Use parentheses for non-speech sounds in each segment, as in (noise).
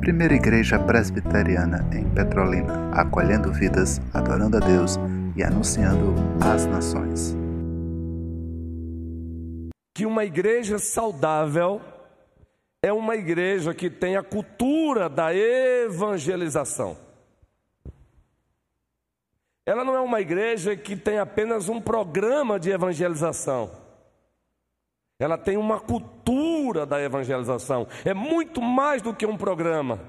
Primeira Igreja Presbiteriana em Petrolina, acolhendo vidas, adorando a Deus e anunciando às nações. Que uma igreja saudável é uma igreja que tem a cultura da evangelização. Ela não é uma igreja que tem apenas um programa de evangelização. Ela tem uma cultura da evangelização. É muito mais do que um programa.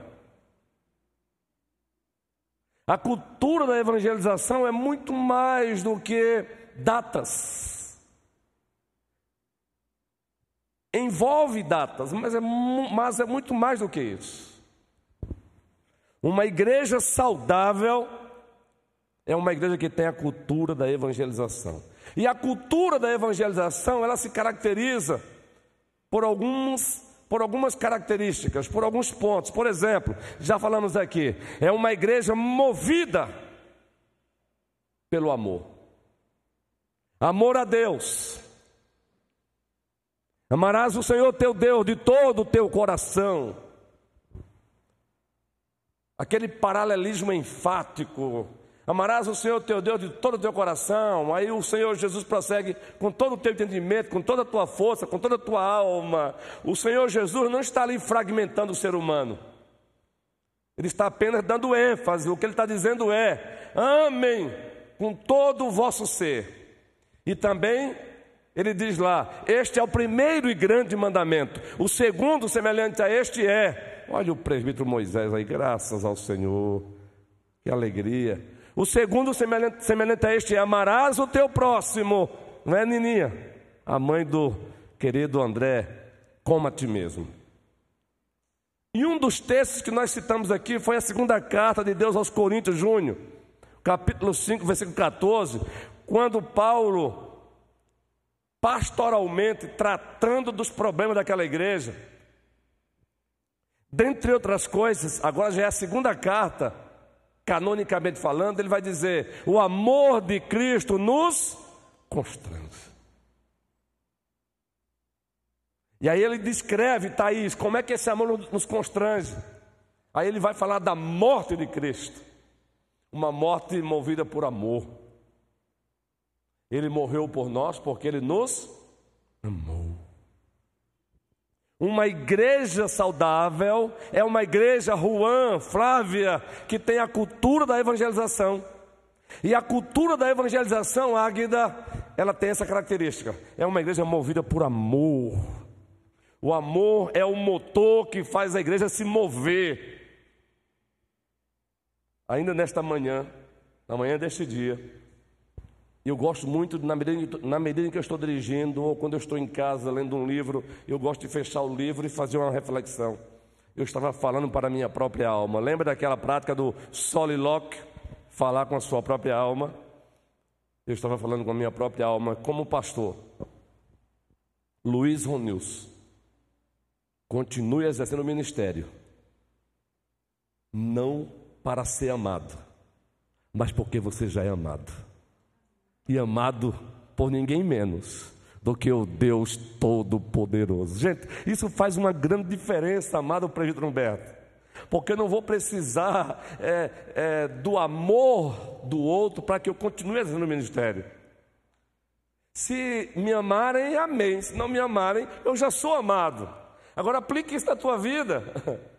A cultura da evangelização é muito mais do que datas. Envolve datas, mas é, mas é muito mais do que isso. Uma igreja saudável é uma igreja que tem a cultura da evangelização. E a cultura da evangelização, ela se caracteriza por alguns por algumas características, por alguns pontos. Por exemplo, já falamos aqui, é uma igreja movida pelo amor. Amor a Deus. Amarás o Senhor teu Deus de todo o teu coração. Aquele paralelismo enfático Amarás o Senhor teu Deus de todo o teu coração. Aí o Senhor Jesus prossegue com todo o teu entendimento, com toda a tua força, com toda a tua alma. O Senhor Jesus não está ali fragmentando o ser humano. Ele está apenas dando ênfase. O que ele está dizendo é: amem com todo o vosso ser. E também ele diz lá: Este é o primeiro e grande mandamento. O segundo, semelhante a este, é. Olha o presbítero Moisés aí, graças ao Senhor. Que alegria. O segundo, semelhante, semelhante a este, é amarás o teu próximo. Não é, Nininha? A mãe do querido André, como a ti mesmo. E um dos textos que nós citamos aqui foi a segunda carta de Deus aos Coríntios, Júnior, capítulo 5, versículo 14, quando Paulo, pastoralmente, tratando dos problemas daquela igreja, dentre outras coisas, agora já é a segunda carta, canonicamente falando, ele vai dizer: o amor de Cristo nos constrange. E aí ele descreve, Thaís, como é que esse amor nos constrange. Aí ele vai falar da morte de Cristo, uma morte movida por amor. Ele morreu por nós porque ele nos amou. Uma igreja saudável é uma igreja, Juan, Flávia, que tem a cultura da evangelização. E a cultura da evangelização, Águida, ela tem essa característica: é uma igreja movida por amor. O amor é o motor que faz a igreja se mover. Ainda nesta manhã, na manhã deste dia, eu gosto muito, na medida, na medida em que eu estou dirigindo, ou quando eu estou em casa lendo um livro, eu gosto de fechar o livro e fazer uma reflexão. Eu estava falando para a minha própria alma. Lembra daquela prática do soliloquio? Falar com a sua própria alma. Eu estava falando com a minha própria alma, como pastor. Luiz Ronils, continue exercendo o ministério. Não para ser amado, mas porque você já é amado e amado por ninguém menos do que o Deus Todo-Poderoso. Gente, isso faz uma grande diferença, amado presbítero Humberto, porque eu não vou precisar é, é, do amor do outro para que eu continue exercendo o ministério. Se me amarem, amém. Se não me amarem, eu já sou amado. Agora aplique isso na tua vida. (laughs)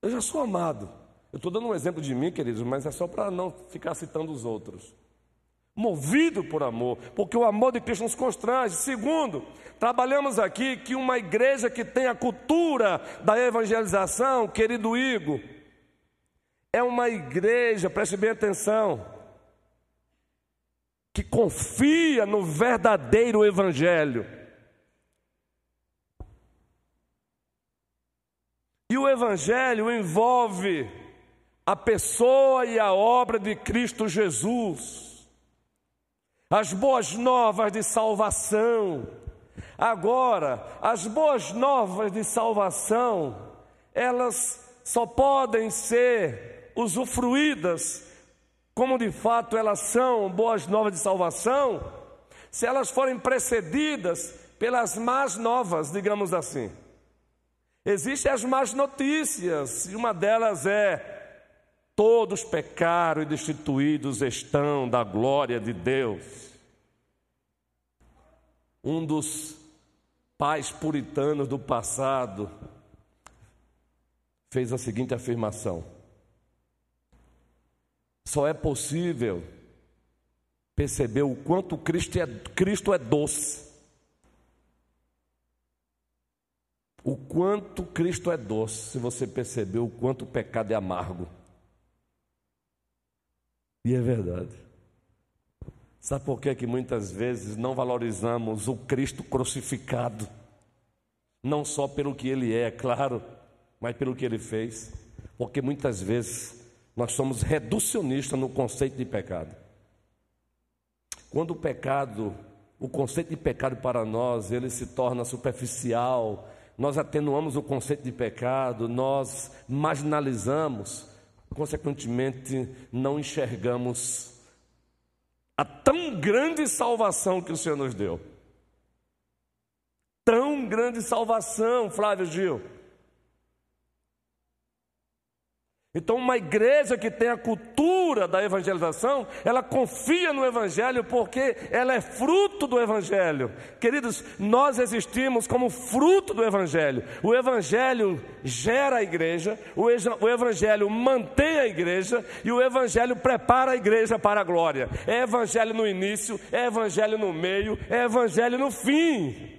Eu já sou amado. Eu estou dando um exemplo de mim, queridos, mas é só para não ficar citando os outros movido por amor, porque o amor de Cristo nos constrange. Segundo, trabalhamos aqui que uma igreja que tem a cultura da evangelização, querido Igor, é uma igreja, preste bem atenção, que confia no verdadeiro evangelho. E o evangelho envolve a pessoa e a obra de Cristo Jesus as boas novas de salvação. Agora, as boas novas de salvação, elas só podem ser usufruídas como de fato elas são boas novas de salvação, se elas forem precedidas pelas más novas, digamos assim. Existem as más notícias, e uma delas é: todos pecaram e destituídos estão da glória de Deus. Um dos pais puritanos do passado fez a seguinte afirmação: só é possível perceber o quanto Cristo é, Cristo é doce. O quanto Cristo é doce, se você perceber o quanto o pecado é amargo. E é verdade. Sabe por que, que muitas vezes não valorizamos o Cristo crucificado? Não só pelo que ele é, é claro, mas pelo que ele fez. Porque muitas vezes nós somos reducionistas no conceito de pecado. Quando o pecado, o conceito de pecado para nós, ele se torna superficial, nós atenuamos o conceito de pecado, nós marginalizamos, consequentemente não enxergamos a tão grande salvação que o Senhor nos deu. Tão grande salvação, Flávio Gil. Então, uma igreja que tem a cultura da evangelização, ela confia no Evangelho porque ela é fruto do Evangelho. Queridos, nós existimos como fruto do Evangelho. O Evangelho gera a igreja, o Evangelho mantém a igreja e o Evangelho prepara a igreja para a glória. É Evangelho no início, é Evangelho no meio, é Evangelho no fim.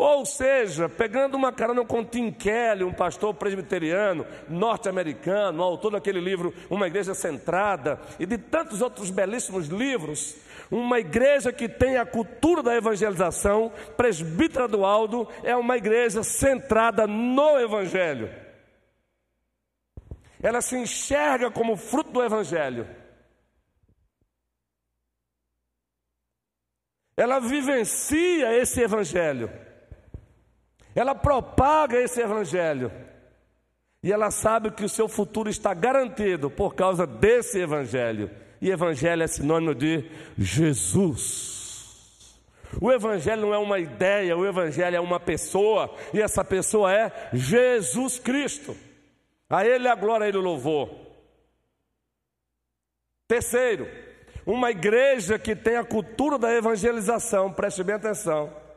Ou seja, pegando uma carona com Tim Kelly, um pastor presbiteriano, norte-americano, autor daquele livro Uma Igreja Centrada, e de tantos outros belíssimos livros, uma igreja que tem a cultura da evangelização, presbítera do Aldo, é uma igreja centrada no Evangelho. Ela se enxerga como fruto do Evangelho. Ela vivencia esse Evangelho. Ela propaga esse evangelho. E ela sabe que o seu futuro está garantido por causa desse evangelho. E evangelho é sinônimo de Jesus. O evangelho não é uma ideia, o evangelho é uma pessoa, e essa pessoa é Jesus Cristo. A ele a glória, a ele o louvor. Terceiro, uma igreja que tem a cultura da evangelização, preste bem atenção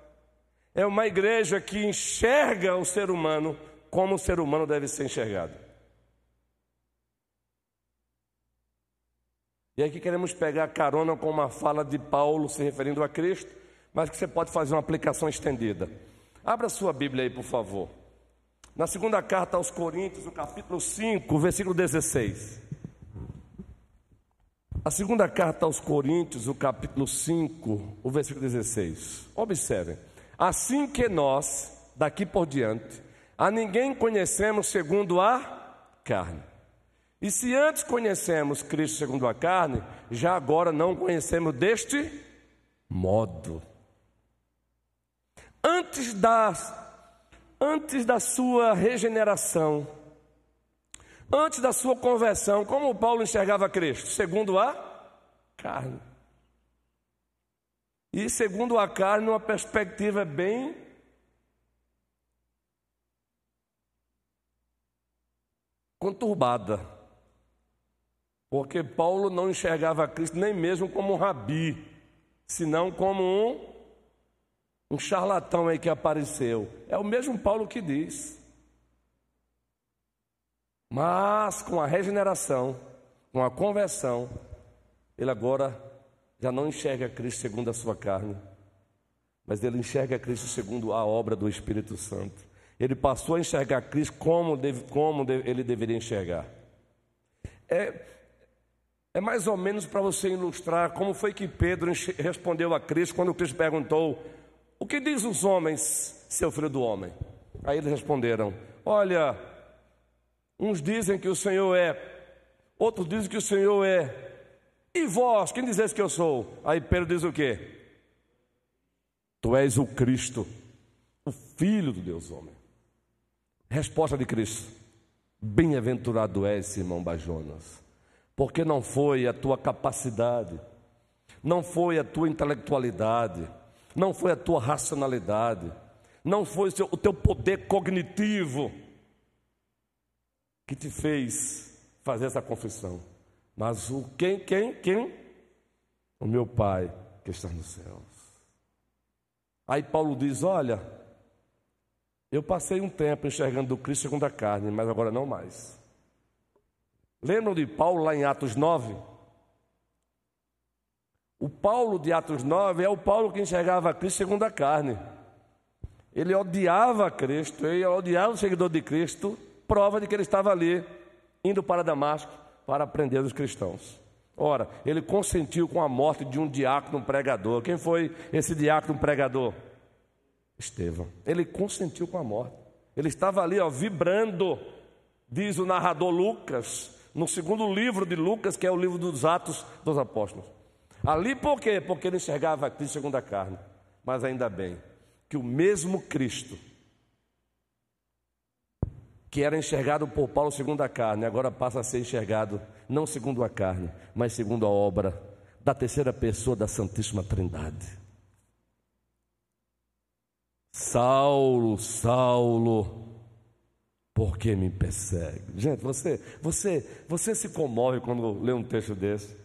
é uma igreja que enxerga o ser humano como o ser humano deve ser enxergado. E aqui queremos pegar carona com uma fala de Paulo se referindo a Cristo, mas que você pode fazer uma aplicação estendida. Abra sua Bíblia aí, por favor. Na segunda carta aos Coríntios, no capítulo 5, versículo 16. A segunda carta aos Coríntios, o capítulo 5, o versículo 16. Observem. Assim que nós, daqui por diante, a ninguém conhecemos segundo a carne. E se antes conhecemos Cristo segundo a carne, já agora não conhecemos deste modo. Antes da, antes da sua regeneração, antes da sua conversão, como Paulo enxergava Cristo? Segundo a carne. E segundo a carne, uma perspectiva bem conturbada. Porque Paulo não enxergava Cristo nem mesmo como um rabi, senão como um, um charlatão aí que apareceu. É o mesmo Paulo que diz. Mas com a regeneração, com a conversão, ele agora já não enxerga Cristo segundo a sua carne, mas ele enxerga Cristo segundo a obra do Espírito Santo. Ele passou a enxergar Cristo como, deve, como deve, ele deveria enxergar. É, é mais ou menos para você ilustrar como foi que Pedro respondeu a Cristo quando Cristo perguntou: O que diz os homens, seu filho do homem? Aí eles responderam: Olha, uns dizem que o Senhor é, outros dizem que o Senhor é e vós, quem dizeis que eu sou? Aí Pedro diz o quê? Tu és o Cristo, o Filho do Deus homem. Resposta de Cristo: Bem-aventurado és, irmão Bajonas, porque não foi a tua capacidade, não foi a tua intelectualidade, não foi a tua racionalidade, não foi o teu poder cognitivo que te fez fazer essa confissão, mas o quem, quem, quem? O meu Pai que está nos céus. Aí Paulo diz: Olha, eu passei um tempo enxergando o Cristo segundo a carne, mas agora não mais. Lembram de Paulo lá em Atos 9? O Paulo de Atos 9 é o Paulo que enxergava Cristo segundo a carne. Ele odiava Cristo, ele odiava o seguidor de Cristo, prova de que ele estava ali, indo para Damasco para aprender os cristãos. Ora, ele consentiu com a morte de um diácono pregador. Quem foi esse diácono pregador? Estevão. Ele consentiu com a morte. Ele estava ali, ó, vibrando, diz o narrador Lucas, no segundo livro de Lucas, que é o livro dos Atos dos Apóstolos. Ali por quê? Porque ele enxergava Cristo segundo a carne. Mas ainda bem que o mesmo Cristo, que era enxergado por Paulo segundo a carne, agora passa a ser enxergado não segundo a carne, mas segundo a obra da terceira pessoa da Santíssima Trindade. Saulo, Saulo, por que me persegue? Gente, você, você, você se comove quando lê um texto desse.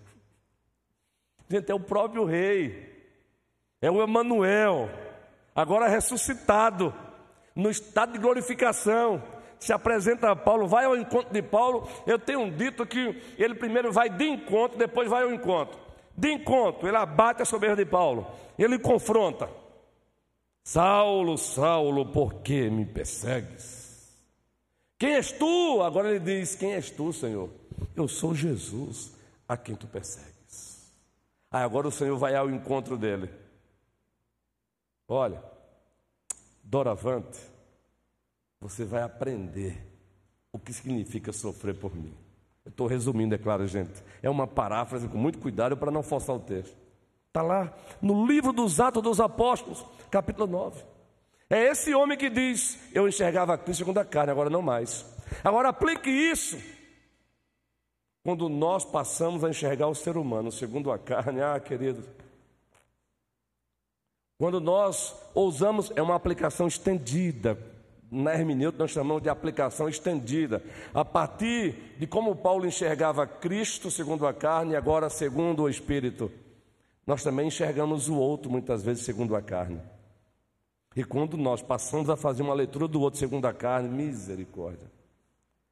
Gente, é o próprio rei, é o Emanuel, agora ressuscitado, no estado de glorificação. Se apresenta a Paulo, vai ao encontro de Paulo. Eu tenho dito que ele primeiro vai de encontro, depois vai ao encontro. De encontro, ele abate a soberba de Paulo, ele confronta. Saulo, Saulo, por que me persegues? Quem és tu? Agora ele diz: Quem és tu, Senhor? Eu sou Jesus, a quem tu persegues. Aí agora o Senhor vai ao encontro dele. Olha, doravante, você vai aprender o que significa sofrer por mim. Eu estou resumindo, é claro, gente. É uma paráfrase com muito cuidado para não forçar o texto. Está lá no livro dos Atos dos Apóstolos, capítulo 9. É esse homem que diz: Eu enxergava Cristo segundo a carne, agora não mais. Agora aplique isso. Quando nós passamos a enxergar o ser humano segundo a carne, ah, querido. Quando nós ousamos, é uma aplicação estendida. Na hermenêutica nós chamamos de aplicação estendida. A partir de como Paulo enxergava Cristo segundo a carne, agora segundo o Espírito. Nós também enxergamos o outro muitas vezes segundo a carne. E quando nós passamos a fazer uma leitura do outro segundo a carne, misericórdia.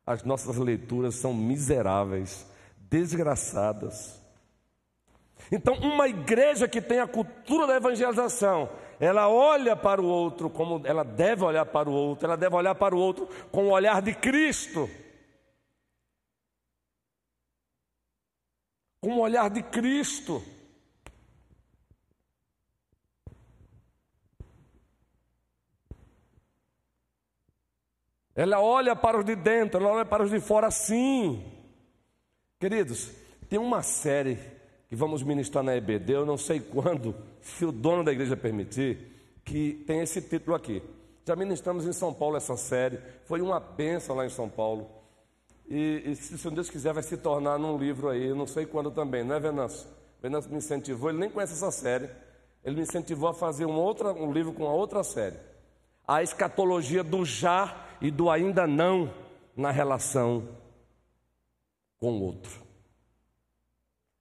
As nossas leituras são miseráveis, desgraçadas. Então, uma igreja que tem a cultura da evangelização, ela olha para o outro como ela deve olhar para o outro, ela deve olhar para o outro com o olhar de Cristo. Com o olhar de Cristo. Ela olha para os de dentro, ela olha para os de fora sim. Queridos, tem uma série que vamos ministrar na EBD, eu não sei quando, se o dono da igreja permitir, que tem esse título aqui. Já ministramos em São Paulo essa série, foi uma benção lá em São Paulo. E, e se Deus quiser, vai se tornar num livro aí, não sei quando também, não é, Venâncio? Venâncio me incentivou, ele nem conhece essa série, ele me incentivou a fazer um, outra, um livro com a outra série. A escatologia do já e do ainda não na relação com o outro.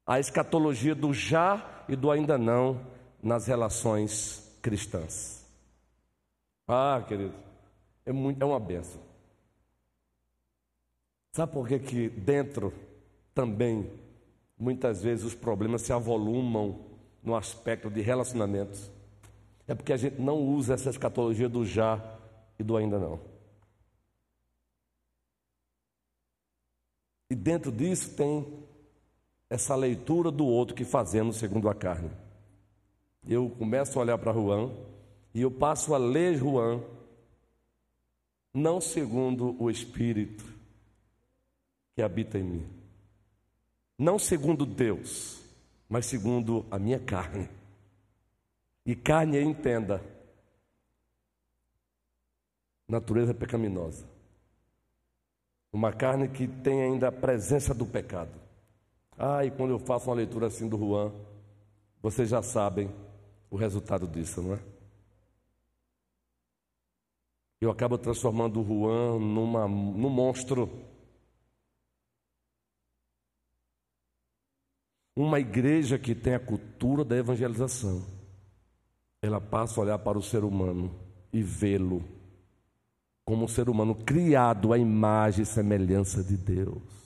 A escatologia do já e do ainda não nas relações cristãs. Ah, querido, é, muito, é uma benção. Sabe por que, que dentro também, muitas vezes, os problemas se avolumam no aspecto de relacionamentos? É porque a gente não usa essa escatologia do já e do ainda não. E dentro disso tem essa leitura do outro que fazemos segundo a carne. Eu começo a olhar para Juan e eu passo a ler Juan não segundo o Espírito que habita em mim, não segundo Deus, mas segundo a minha carne. E carne, entenda, natureza pecaminosa. Uma carne que tem ainda a presença do pecado. Ah, e quando eu faço uma leitura assim do Juan, vocês já sabem o resultado disso, não é? Eu acabo transformando o Juan numa, num monstro. Uma igreja que tem a cultura da evangelização, ela passa a olhar para o ser humano e vê-lo como um ser humano criado à imagem e semelhança de Deus.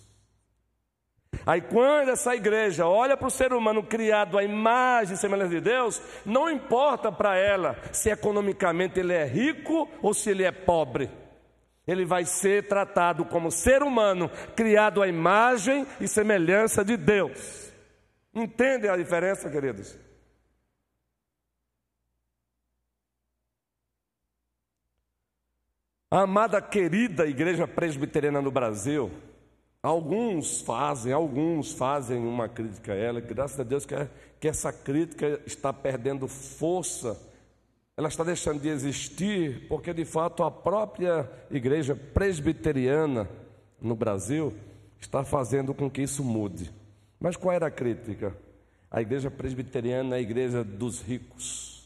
Aí, quando essa igreja olha para o ser humano criado à imagem e semelhança de Deus, não importa para ela se economicamente ele é rico ou se ele é pobre. Ele vai ser tratado como ser humano criado à imagem e semelhança de Deus. Entendem a diferença, queridos? A amada querida igreja presbiteriana no Brasil, Alguns fazem, alguns fazem uma crítica a ela, graças a Deus que, que essa crítica está perdendo força, ela está deixando de existir, porque de fato a própria igreja presbiteriana no Brasil está fazendo com que isso mude. Mas qual era a crítica? A igreja presbiteriana é a igreja dos ricos.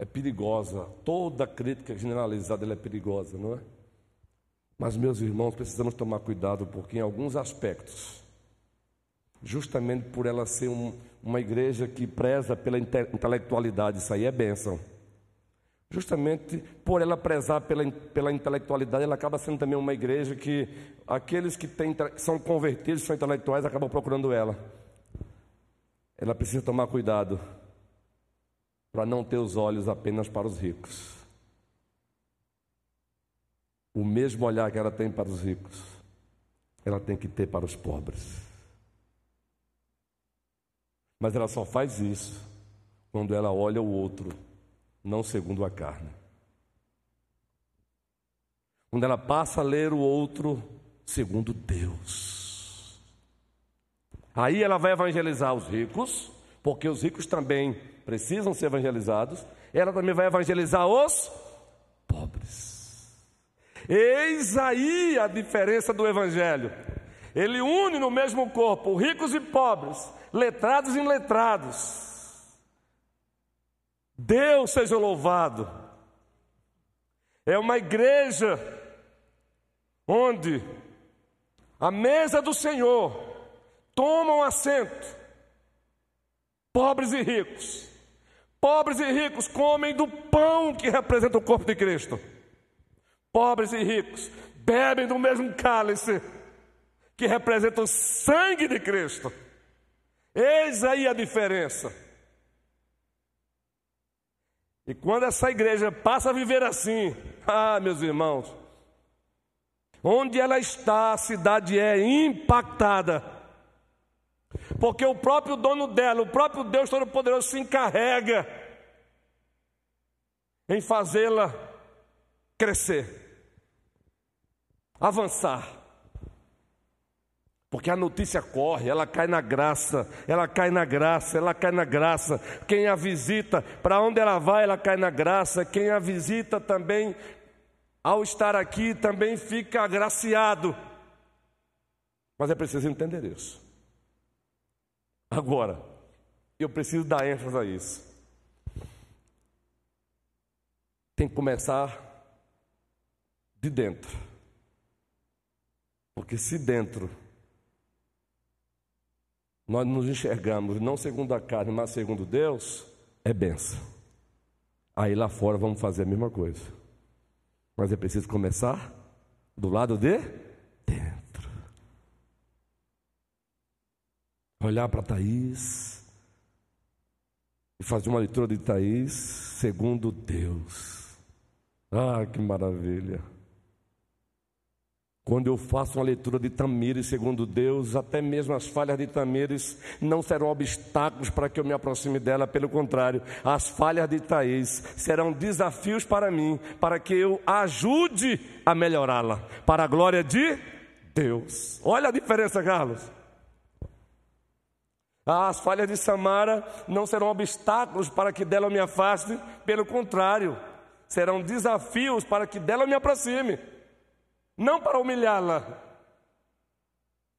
É perigosa. Toda crítica generalizada é perigosa, não é? Mas, meus irmãos, precisamos tomar cuidado, porque em alguns aspectos, justamente por ela ser um, uma igreja que preza pela intelectualidade, isso aí é bênção. Justamente por ela prezar pela, pela intelectualidade, ela acaba sendo também uma igreja que aqueles que, têm, são convertidos, são intelectuais, acabam procurando ela. Ela precisa tomar cuidado para não ter os olhos apenas para os ricos. O mesmo olhar que ela tem para os ricos, ela tem que ter para os pobres. Mas ela só faz isso quando ela olha o outro, não segundo a carne. Quando ela passa a ler o outro segundo Deus. Aí ela vai evangelizar os ricos, porque os ricos também precisam ser evangelizados, ela também vai evangelizar os pobres. Eis aí a diferença do evangelho. Ele une no mesmo corpo ricos e pobres, letrados e iletrados. Deus seja louvado. É uma igreja onde a mesa do Senhor tomam assento pobres e ricos, Pobres e ricos comem do pão que representa o corpo de Cristo. Pobres e ricos bebem do mesmo cálice que representa o sangue de Cristo. Eis aí a diferença. E quando essa igreja passa a viver assim, ah, meus irmãos, onde ela está, a cidade é impactada. Porque o próprio dono dela, o próprio Deus Todo-Poderoso, se encarrega em fazê-la crescer, avançar. Porque a notícia corre, ela cai na graça, ela cai na graça, ela cai na graça. Quem a visita, para onde ela vai, ela cai na graça. Quem a visita também, ao estar aqui, também fica agraciado. Mas é preciso entender isso. Agora, eu preciso dar ênfase a isso. Tem que começar de dentro. Porque se dentro nós nos enxergamos não segundo a carne, mas segundo Deus, é benção. Aí lá fora vamos fazer a mesma coisa. Mas é preciso começar do lado de olhar para Thaís e fazer uma leitura de Thaís segundo Deus. Ah, que maravilha! Quando eu faço uma leitura de Tamires segundo Deus, até mesmo as falhas de Tamires não serão obstáculos para que eu me aproxime dela, pelo contrário, as falhas de Thaís serão desafios para mim, para que eu ajude a melhorá-la, para a glória de Deus. Olha a diferença, Carlos. As falhas de Samara não serão obstáculos para que dela me afaste, pelo contrário, serão desafios para que dela me aproxime, não para humilhá-la,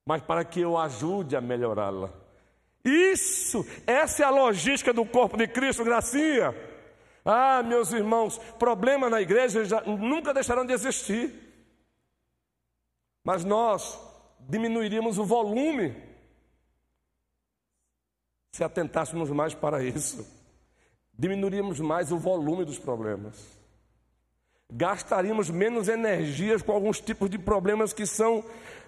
mas para que eu ajude a melhorá-la. Isso, essa é a logística do corpo de Cristo, gracinha. Ah, meus irmãos, problemas na igreja já, nunca deixarão de existir. Mas nós diminuiríamos o volume se atentássemos mais para isso. Diminuiríamos mais o volume dos problemas. Gastaríamos menos energias com alguns tipos de problemas que são.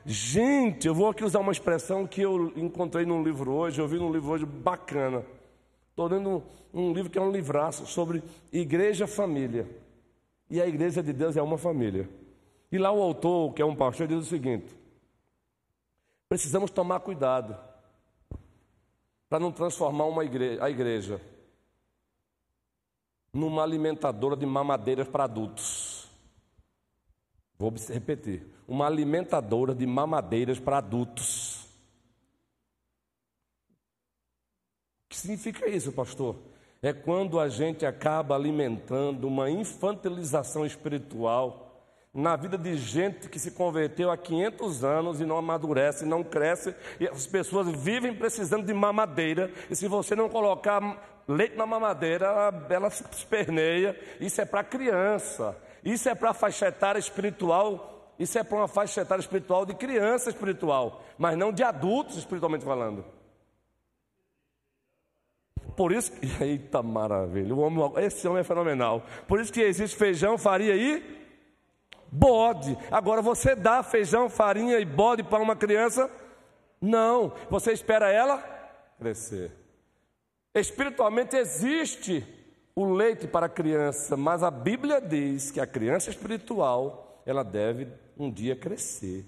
Gente, eu vou aqui usar uma expressão que eu encontrei num livro hoje, eu vi num livro hoje bacana. Estou lendo um, um livro que é um livraço sobre igreja família. E a igreja de Deus é uma família. E lá o autor, que é um pastor, diz o seguinte: precisamos tomar cuidado para não transformar uma igreja, a igreja numa alimentadora de mamadeiras para adultos. Vou repetir: uma alimentadora de mamadeiras para adultos. O que significa isso, pastor? É quando a gente acaba alimentando uma infantilização espiritual na vida de gente que se converteu há 500 anos e não amadurece, não cresce, e as pessoas vivem precisando de mamadeira, e se você não colocar leite na mamadeira, ela, se esperneia. Isso é para criança, isso é para faixa etária espiritual, isso é para uma faixa etária espiritual de criança espiritual, mas não de adultos espiritualmente falando. Por isso que. (laughs) Eita maravilha! Homem, esse homem é fenomenal. Por isso que existe feijão, farinha e bode. Agora você dá feijão, farinha e bode para uma criança? Não. Você espera ela crescer. Espiritualmente existe o leite para a criança, mas a Bíblia diz que a criança espiritual, ela deve um dia crescer.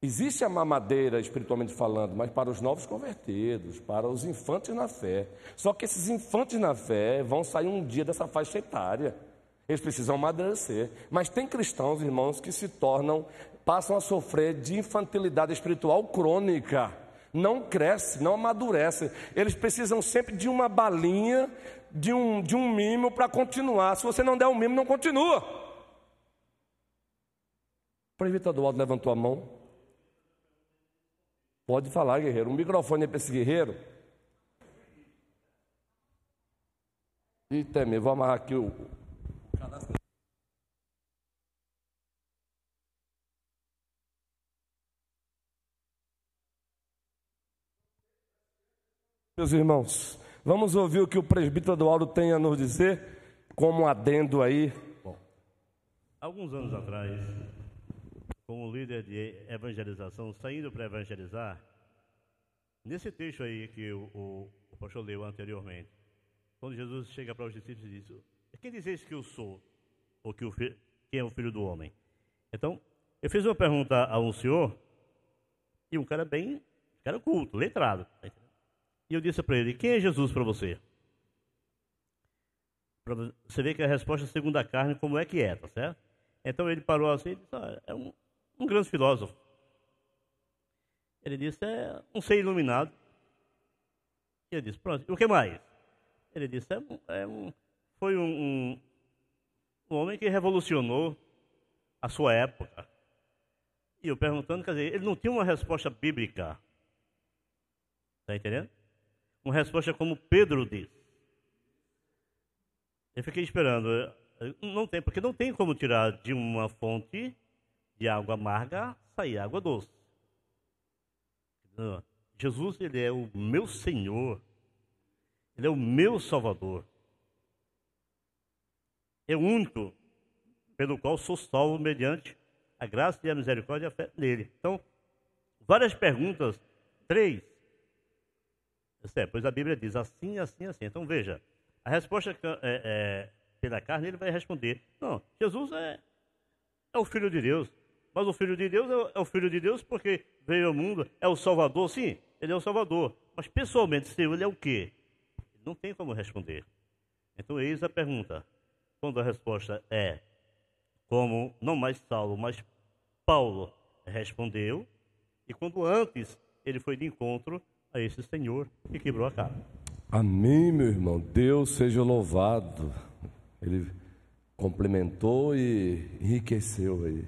Existe a mamadeira, espiritualmente falando, mas para os novos convertidos, para os infantes na fé. Só que esses infantes na fé vão sair um dia dessa faixa etária. Eles precisam amadurecer. Mas tem cristãos, irmãos, que se tornam, passam a sofrer de infantilidade espiritual crônica. Não cresce, não amadurece. Eles precisam sempre de uma balinha, de um, de um mimo para continuar. Se você não der um mimo, não continua. O presbítero Alto levantou a mão. Pode falar, guerreiro. Um microfone é para esse guerreiro. Eita, me vou amarrar aqui o, meus irmãos, vamos ouvir o que o presbítero Eduardo tem a nos dizer, como adendo aí. Bom, alguns anos atrás, como líder de evangelização, saindo para evangelizar, nesse texto aí que o, o, o pastor leu anteriormente, quando Jesus chega para os discípulos e diz: quem dizeis que eu sou? Ou que o quem é o filho do homem? Então, eu fiz uma pergunta a um senhor, e um cara bem, um cara culto, letrado. E eu disse para ele: Quem é Jesus para você? Para você ver que a resposta é segundo a carne, como é que é, tá certo? Então ele parou assim e disse: ah, É um, um grande filósofo. Ele disse: É um ser iluminado. E eu disse: Pronto, e o que mais? Ele disse: É um, é um foi um, um, um homem que revolucionou a sua época. E eu perguntando, quer dizer, ele não tinha uma resposta bíblica. Está entendendo? Uma resposta como Pedro disse. Eu fiquei esperando. Não tem, porque não tem como tirar de uma fonte de água amarga sair água doce. Jesus, ele é o meu Senhor. Ele é o meu Salvador é o único pelo qual sou salvo mediante a graça e a misericórdia e nele. Então, várias perguntas, três. É, pois a Bíblia diz assim, assim, assim. Então veja, a resposta é, é, pela carne ele vai responder: não, Jesus é, é o Filho de Deus. Mas o Filho de Deus é, é o Filho de Deus porque veio ao mundo, é o Salvador, sim, ele é o Salvador. Mas pessoalmente, se ele é o quê? Não tem como responder. Então eis a pergunta: quando a resposta é como não mais Saulo, mas Paulo respondeu, e quando antes ele foi de encontro a esse Senhor que quebrou a cara. Amém, meu irmão. Deus seja louvado. Ele complementou e enriqueceu aí.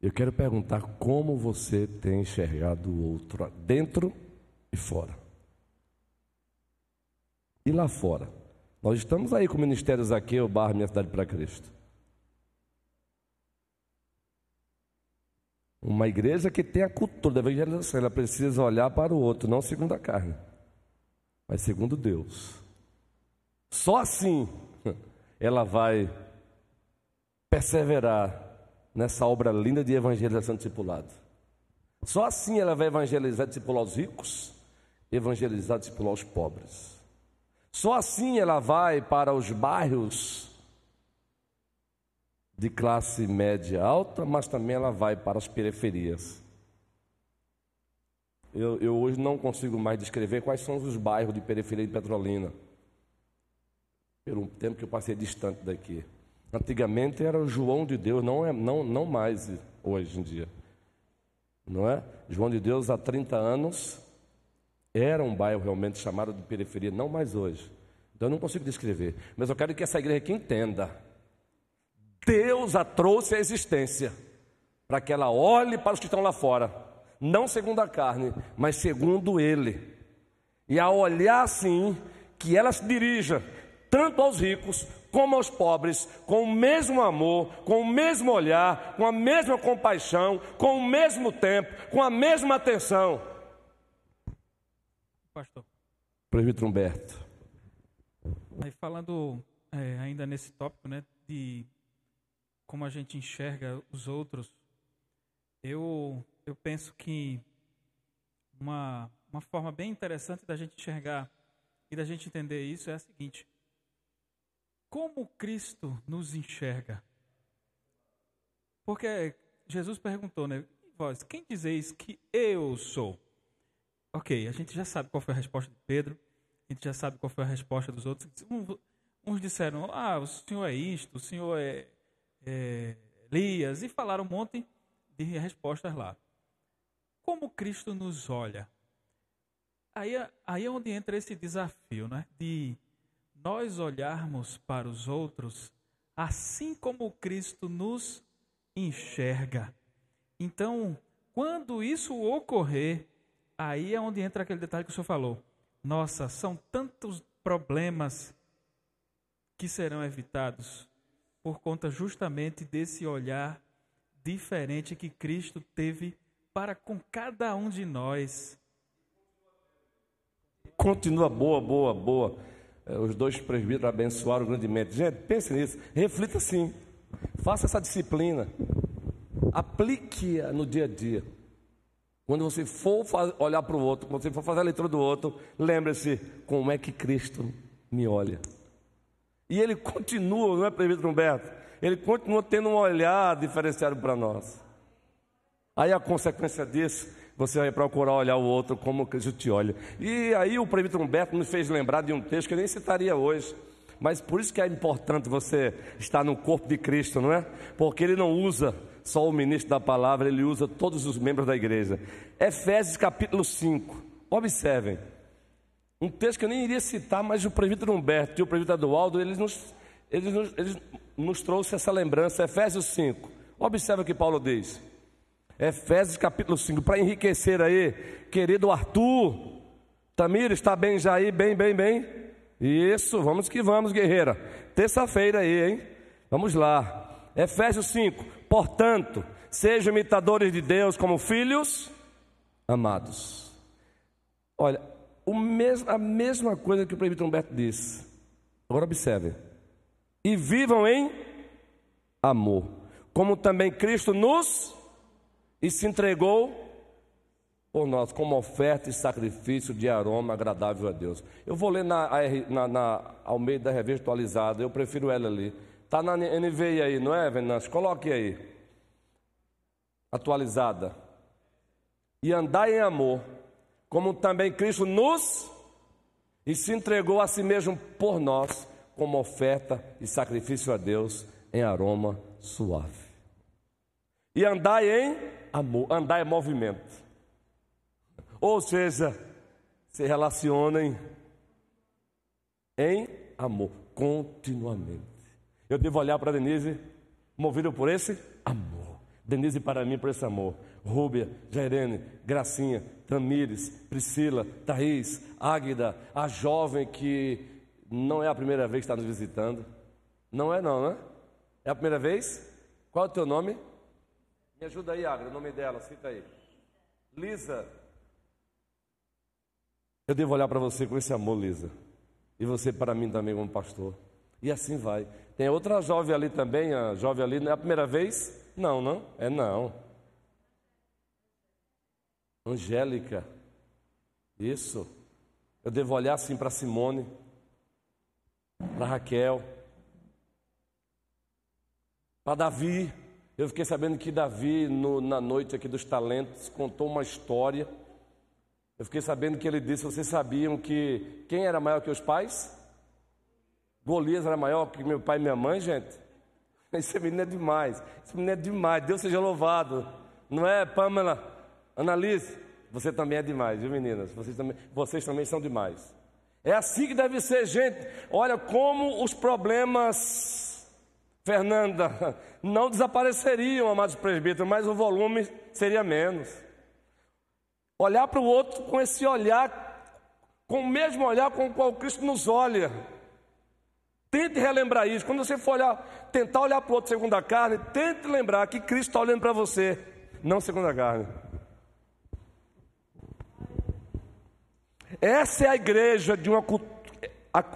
Eu quero perguntar como você tem enxergado o outro, dentro e fora. E lá fora? Nós estamos aí com o Ministério Zaqueu, Barra Minha Cidade para Cristo. Uma igreja que tem a cultura da evangelização, ela precisa olhar para o outro, não segundo a carne, mas segundo Deus. Só assim (laughs) ela vai perseverar nessa obra linda de evangelização discipulado. Só assim ela vai evangelizar, discipular os ricos, evangelizar, discipular os pobres. Só assim ela vai para os bairros de classe média alta, mas também ela vai para as periferias. Eu, eu, hoje não consigo mais descrever quais são os bairros de periferia de Petrolina, pelo tempo que eu passei distante daqui. Antigamente era o João de Deus, não, é, não, não mais hoje em dia. Não é? João de Deus há 30 anos era um bairro realmente chamado de periferia, não mais hoje. Então eu não consigo descrever. Mas eu quero que essa igreja aqui entenda. Deus a trouxe à existência para que ela olhe para os que estão lá fora, não segundo a carne, mas segundo Ele. E ao olhar assim, que ela se dirija tanto aos ricos como aos pobres, com o mesmo amor, com o mesmo olhar, com a mesma compaixão, com o mesmo tempo, com a mesma atenção. Pastor. Presbítero Humberto. Aí falando é, ainda nesse tópico, né, de como a gente enxerga os outros, eu, eu penso que uma, uma forma bem interessante da gente enxergar e da gente entender isso é a seguinte: como Cristo nos enxerga? Porque Jesus perguntou, né? Vós, quem dizeis que eu sou? Ok, a gente já sabe qual foi a resposta de Pedro, a gente já sabe qual foi a resposta dos outros. Uns disseram, ah, o senhor é isto, o senhor é, é Elias, e falaram um monte de respostas lá. Como Cristo nos olha? Aí, aí é onde entra esse desafio, né? De nós olharmos para os outros assim como Cristo nos enxerga. Então, quando isso ocorrer, aí é onde entra aquele detalhe que o senhor falou. Nossa, são tantos problemas que serão evitados por conta justamente desse olhar diferente que Cristo teve para com cada um de nós. Continua boa, boa, boa. É, os dois presbíteros abençoaram grandemente. Gente, pense nisso, reflita sim, faça essa disciplina, aplique-a no dia a dia. Quando você for olhar para o outro, quando você for fazer a leitura do outro, lembre-se como é que Cristo me olha. E ele continua, não é, presbítero Humberto? Ele continua tendo um olhar diferenciado para nós. Aí a consequência disso você vai procurar olhar o outro como Cristo te olha. E aí o presbítero Humberto nos fez lembrar de um texto que eu nem citaria hoje. Mas por isso que é importante você estar no corpo de Cristo, não é? Porque ele não usa só o ministro da palavra, ele usa todos os membros da igreja. Efésios capítulo 5. Observem. Um texto que eu nem iria citar, mas o presbítero Humberto e o presbítero Eduardo, eles nos, eles nos, eles nos trouxe essa lembrança. Efésios 5. Observe o que Paulo diz. Efésios capítulo 5, para enriquecer aí, querido Arthur, Tamir, está bem já aí, bem, bem, bem? Isso, vamos que vamos, guerreira. Terça-feira aí, hein? Vamos lá. Efésios 5, portanto, sejam imitadores de Deus como filhos amados. Olha, mesmo, a mesma coisa que o presbítero Humberto disse. Agora observe. E vivam em amor, como também Cristo nos e se entregou por nós como oferta e sacrifício de aroma agradável a Deus. Eu vou ler na, na, na Revista Atualizada, eu prefiro ela ali. Está na NVI aí, não é, Venâncio? Coloque aí. Atualizada. E andai em amor, como também Cristo nos e se entregou a si mesmo por nós, como oferta e sacrifício a Deus em aroma suave. E andai em amor, andar é movimento. Ou seja, se relacionem em amor, continuamente. Eu devo olhar para Denise, movido por esse amor. Denise para mim por esse amor. Rúbia, Jairene, Gracinha, Tamires, Priscila, Thaís, Águida, a jovem que não é a primeira vez que está nos visitando. Não é não, né? É a primeira vez? Qual é o teu nome? Me ajuda aí, Águida, o nome dela, cita aí. Lisa. Eu devo olhar para você com esse amor, Lisa. E você para mim também como pastor. E assim vai. Tem outra jovem ali também, a jovem ali, não é a primeira vez? Não, não? É não. Angélica. Isso. Eu devo olhar assim para Simone, para Raquel, para Davi. Eu fiquei sabendo que Davi, no, na noite aqui dos talentos, contou uma história. Eu fiquei sabendo que ele disse: Vocês sabiam que quem era maior que os pais? Golias era maior que meu pai e minha mãe, gente? (laughs) Esse menino é demais. Esse menino é demais. Deus seja louvado. Não é, Pamela? Analise. Você também é demais, viu, meninas? Vocês também, vocês também são demais. É assim que deve ser, gente. Olha como os problemas, Fernanda, (laughs) não desapareceriam, amados presbíteros, mas o volume seria menos. Olhar para o outro com esse olhar, com o mesmo olhar com o qual Cristo nos olha. Tente relembrar isso. Quando você for olhar, tentar olhar para o outro segundo a carne, tente lembrar que Cristo está olhando para você, não segundo a carne. Essa é a igreja de uma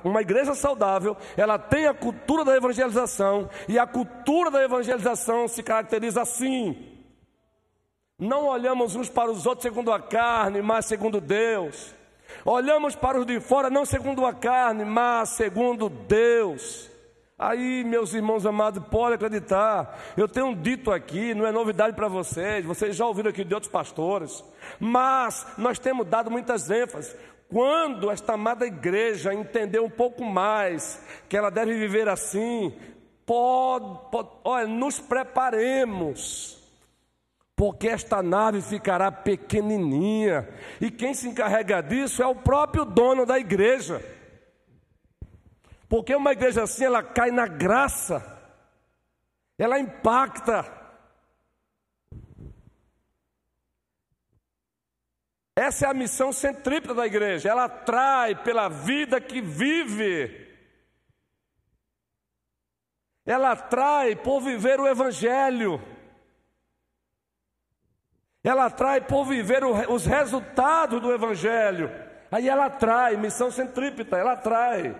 uma igreja saudável, ela tem a cultura da evangelização, e a cultura da evangelização se caracteriza assim. Não olhamos uns para os outros segundo a carne, mas segundo Deus. Olhamos para os de fora não segundo a carne, mas segundo Deus. Aí, meus irmãos amados, podem acreditar. Eu tenho dito aqui, não é novidade para vocês, vocês já ouviram aqui de outros pastores, mas nós temos dado muitas ênfases. Quando esta amada igreja entender um pouco mais que ela deve viver assim, pode, pode olha, nos preparemos porque esta nave ficará pequenininha, e quem se encarrega disso é o próprio dono da igreja. Porque uma igreja assim, ela cai na graça, ela impacta. Essa é a missão centrípeta da igreja, ela atrai pela vida que vive. Ela atrai por viver o evangelho. Ela atrai por viver os resultados do Evangelho. Aí ela atrai, missão centrípeta, ela atrai.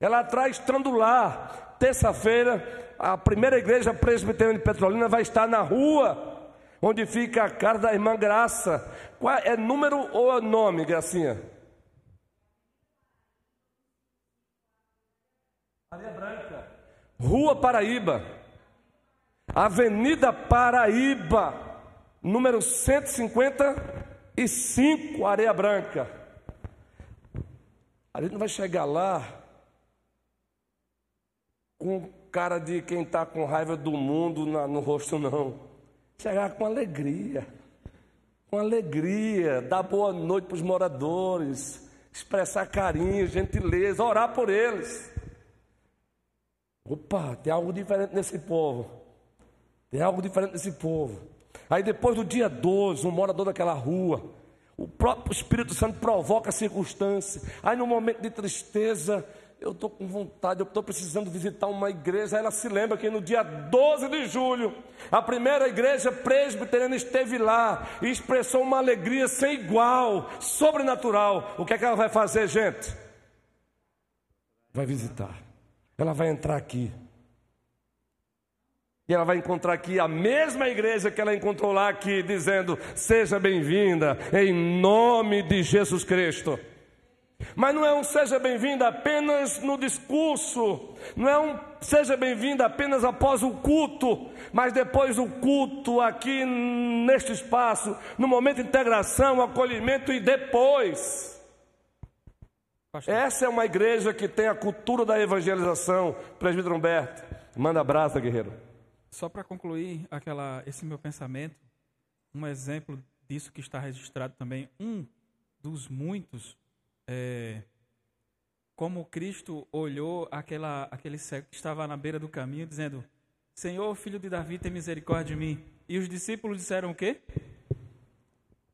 Ela atrai estando lá. Terça-feira, a primeira igreja presbiteriana de Petrolina vai estar na rua, onde fica a casa da irmã Graça. Qual é número ou é nome, Gracinha? Areia Branca. Rua Paraíba. Avenida Paraíba número 155, Areia Branca. A gente não vai chegar lá com cara de quem está com raiva do mundo na, no rosto, não. Chegar com alegria. Com alegria, dar boa noite para os moradores, expressar carinho, gentileza, orar por eles. Opa, tem algo diferente nesse povo. Tem algo diferente nesse povo. Aí depois do dia 12, um morador daquela rua, o próprio Espírito Santo provoca a circunstância. Aí no momento de tristeza, eu estou com vontade, eu estou precisando visitar uma igreja. Aí ela se lembra que no dia 12 de julho, a primeira igreja presbiteriana esteve lá e expressou uma alegria sem igual, sobrenatural. O que é que ela vai fazer, gente? Vai visitar. Ela vai entrar aqui. E ela vai encontrar aqui a mesma igreja que ela encontrou lá aqui, dizendo: Seja bem-vinda em nome de Jesus Cristo. Mas não é um seja bem-vinda apenas no discurso, não é um seja bem-vinda apenas após o culto, mas depois do culto, aqui neste espaço, no momento de integração, acolhimento e depois. Pastor. Essa é uma igreja que tem a cultura da evangelização, presbítero Humberto. Manda abraço, guerreiro. Só para concluir aquela, esse meu pensamento, um exemplo disso que está registrado também, um dos muitos, é, como Cristo olhou aquela, aquele cego que estava na beira do caminho, dizendo: Senhor, filho de Davi, tem misericórdia de mim. E os discípulos disseram o quê?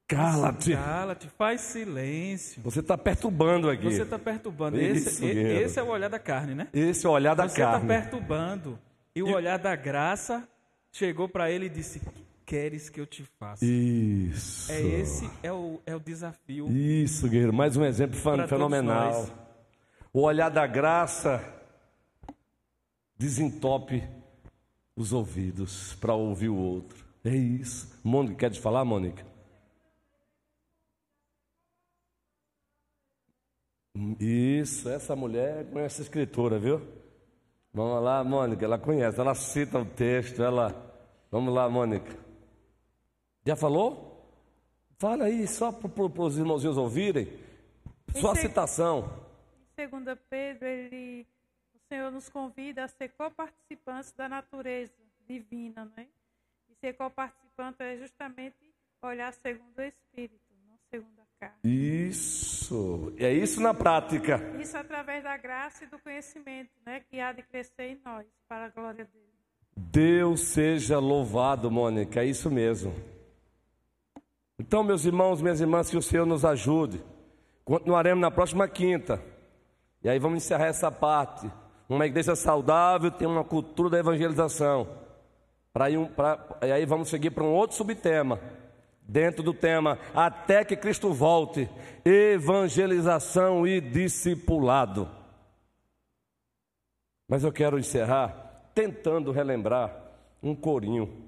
Cala-te. Cala-te, faz silêncio. Você está perturbando aqui. Você está perturbando. Esse, esse é o olhar da carne, né? Esse é o olhar da Você está carne. perturbando. E o olhar da graça chegou para ele e disse: "Que Queres que eu te faça? Isso. É esse é o, é o desafio. Isso, guerreiro. Mais um exemplo fenomenal. O olhar da graça desentope os ouvidos para ouvir o outro. É isso. Mônica, quer te falar, Mônica? Isso, essa mulher conhece a escritura, viu? Vamos lá, Mônica, ela conhece, ela cita o texto, ela. Vamos lá, Mônica. Já falou? Fala aí, só para os irmãozinhos ouvirem. Sua Esse- citação. Em 2 Pedro, ele, o Senhor nos convida a ser coparticipantes da natureza divina, não é? E ser coparticipante é justamente olhar segundo o Espírito, não segundo a carne. Isso. É isso na prática. Isso através da graça e do conhecimento, né? Que há de crescer em nós, para a glória dele. Deus seja louvado, Mônica, é isso mesmo. Então, meus irmãos, minhas irmãs, que o Senhor nos ajude. Continuaremos na próxima quinta. E aí vamos encerrar essa parte. Uma igreja saudável tem uma cultura da evangelização. Pra aí, um, pra- e aí vamos seguir para um outro subtema. Dentro do tema, até que Cristo volte, evangelização e discipulado. Mas eu quero encerrar tentando relembrar um corinho